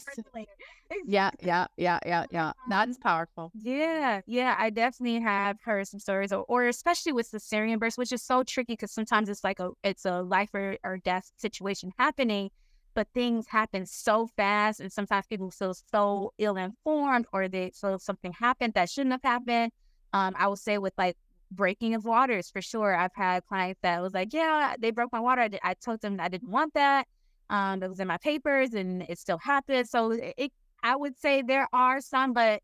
Speaker 2: Yeah, yeah, yeah, yeah, yeah. That's powerful.
Speaker 1: Yeah, yeah. I definitely have heard some stories, or, or especially with cesarean births, which is so tricky because sometimes it's like a it's a life or, or death situation happening, but things happen so fast, and sometimes people feel so ill informed, or they feel something happened that shouldn't have happened. Um, I would say with like breaking of waters for sure. I've had clients that was like, yeah, they broke my water. I, told them I didn't want that. Um, it was in my papers and it still happened. So it, I would say there are some, but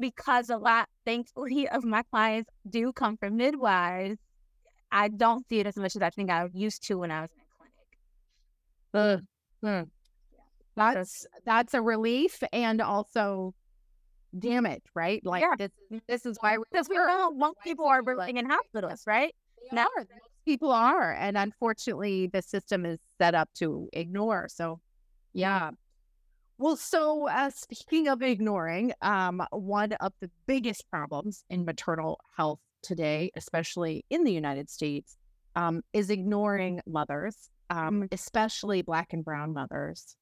Speaker 1: because a lot, thankfully, of my clients do come from midwives, I don't see it as much as I think I used to when I was in
Speaker 2: clinic. Uh, uh, that's that's a relief and also damn it, right? Like yeah. this, this is why
Speaker 1: because we know most people are birthing in hospitals, right?
Speaker 2: They Now people are, and unfortunately, the system is set up to ignore. So, yeah. Well, so uh, speaking of ignoring, um, one of the biggest problems in maternal health today, especially in the United States, um, is ignoring mothers, um, especially Black and Brown mothers.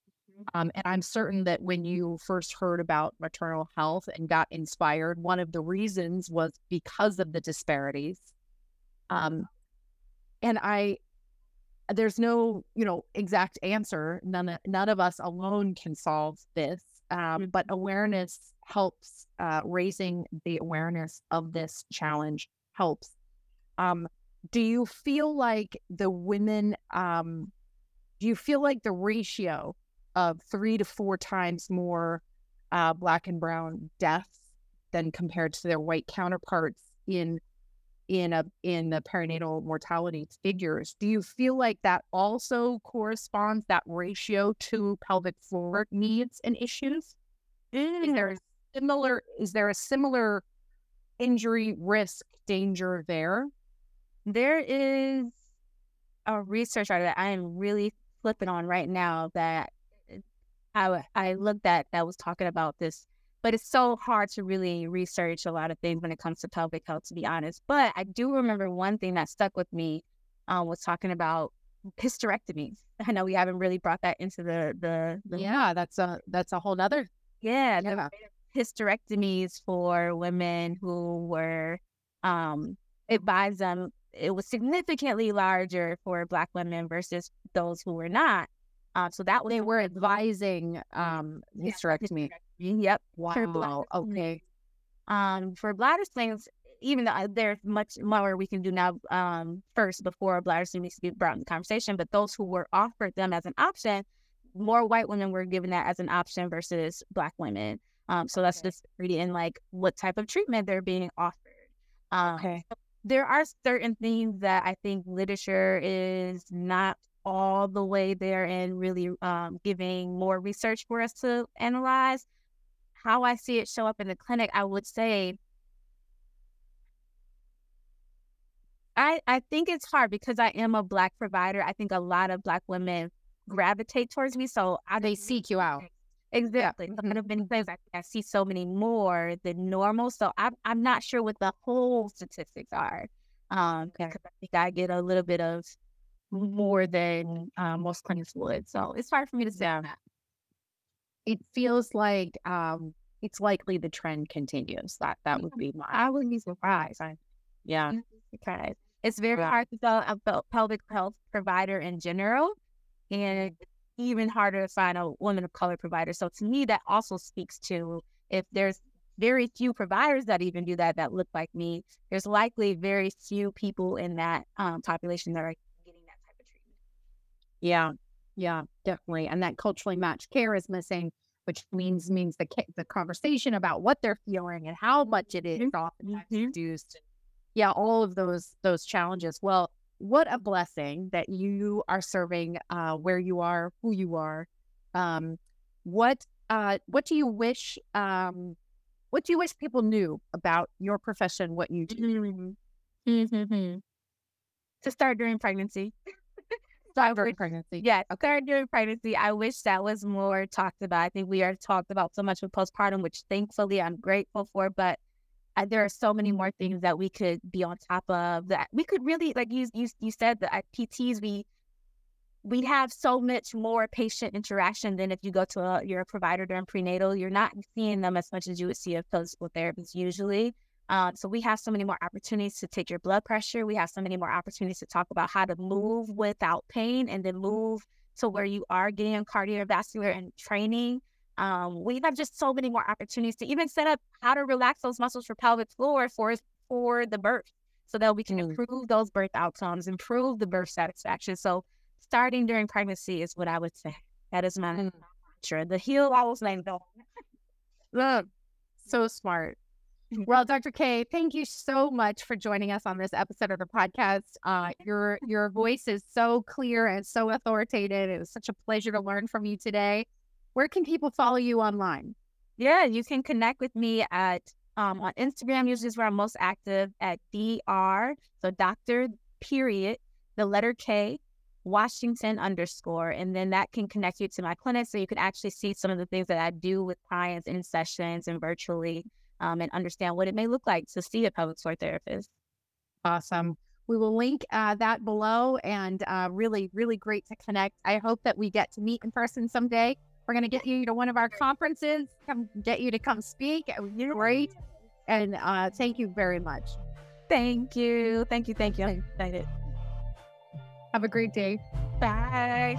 Speaker 2: Um, and I'm certain that when you first heard about maternal health and got inspired, one of the reasons was because of the disparities. Um, and I, there's no, you know, exact answer. None, none of us alone can solve this. Um, but awareness helps uh, raising the awareness of this challenge helps. Um, do you feel like the women, um, do you feel like the ratio of three to four times more uh, black and brown deaths than compared to their white counterparts in in a in the perinatal mortality figures do you feel like that also corresponds that ratio to pelvic floor needs and issues? Is there mm. a similar is there a similar injury risk danger there?
Speaker 1: There is a research article that I am really flipping on right now that uh, I I looked at that was talking about this, but it's so hard to really research a lot of things when it comes to pelvic health, to be honest. But I do remember one thing that stuck with me um, was talking about hysterectomies. I know we haven't really brought that into the the, the
Speaker 2: yeah that's a that's a whole nother
Speaker 1: yeah, yeah. hysterectomies for women who were um advised them it was significantly larger for black women versus those who were not uh, so that was
Speaker 2: they were advising um hysterectomy.
Speaker 1: Yep.
Speaker 2: Wow. Okay.
Speaker 1: Um, for bladder slings, even though uh, there's much more we can do now. Um, first before bladder sling needs to be brought in the conversation, but those who were offered them as an option, more white women were given that as an option versus black women. Um, so that's okay. just reading like what type of treatment they're being offered. Um, okay. There are certain things that I think literature is not all the way there and really um, giving more research for us to analyze. How I see it show up in the clinic, I would say I, I think it's hard because I am a black provider. I think a lot of black women gravitate towards me. So I,
Speaker 2: they seek you out.
Speaker 1: Exactly. Yeah. That have been things I, I see so many more than normal. So I'm I'm not sure what the whole statistics are. Um, because I think I get a little bit of more than um, most clinics would. So it's hard for me to say that.
Speaker 2: It feels like um, it's likely the trend continues. That that would be my.
Speaker 1: I wouldn't be surprised. I,
Speaker 2: yeah,
Speaker 1: because it's very yeah. hard to tell a pelvic health provider in general, and even harder to find a woman of color provider. So to me, that also speaks to if there's very few providers that even do that that look like me. There's likely very few people in that um, population that are getting that type of treatment.
Speaker 2: yeah, yeah, definitely. And that culturally matched care is missing, which means means the the conversation about what they're feeling and how much it is often mm-hmm. reduced. Yeah, all of those those challenges. Well, what a blessing that you are serving uh, where you are, who you are. Um, what uh, what do you wish um, what do you wish people knew about your profession, what you do?
Speaker 1: Mm-hmm. Mm-hmm. To start during pregnancy.
Speaker 2: During pregnancy.
Speaker 1: Yeah, okay. start during pregnancy. I wish that was more talked about. I think we are talked about so much with postpartum, which thankfully I'm grateful for. But uh, there are so many more things that we could be on top of. That we could really, like you you you said, that at PTs we we have so much more patient interaction than if you go to a, your provider during prenatal. You're not seeing them as much as you would see a physical therapist usually. Um, so we have so many more opportunities to take your blood pressure. We have so many more opportunities to talk about how to move without pain and then move to where you are getting cardiovascular and training. Um, we have just so many more opportunities to even set up how to relax those muscles for pelvic floor for for the birth, so that we can mm. improve those birth outcomes, improve the birth satisfaction. So starting during pregnancy is what I would say. That is my mm. mantra. The heel always named though.
Speaker 2: Look, so smart. Well, Dr. K, thank you so much for joining us on this episode of the podcast. Uh, your your voice is so clear and so authoritative. It was such a pleasure to learn from you today. Where can people follow you online?
Speaker 1: Yeah, you can connect with me at um, on Instagram. Usually is where I'm most active at Dr. So Doctor period the letter K Washington underscore, and then that can connect you to my clinic, so you can actually see some of the things that I do with clients in sessions and virtually um, and understand what it may look like to see a pelvic floor therapist.
Speaker 2: Awesome. We will link uh, that below and uh, really, really great to connect. I hope that we get to meet in person someday. We're going to get you to one of our conferences, come get you to come speak. Be great. And uh, thank you very much.
Speaker 1: Thank you. Thank you. Thank you. I'm excited.
Speaker 2: Have a great day.
Speaker 1: Bye.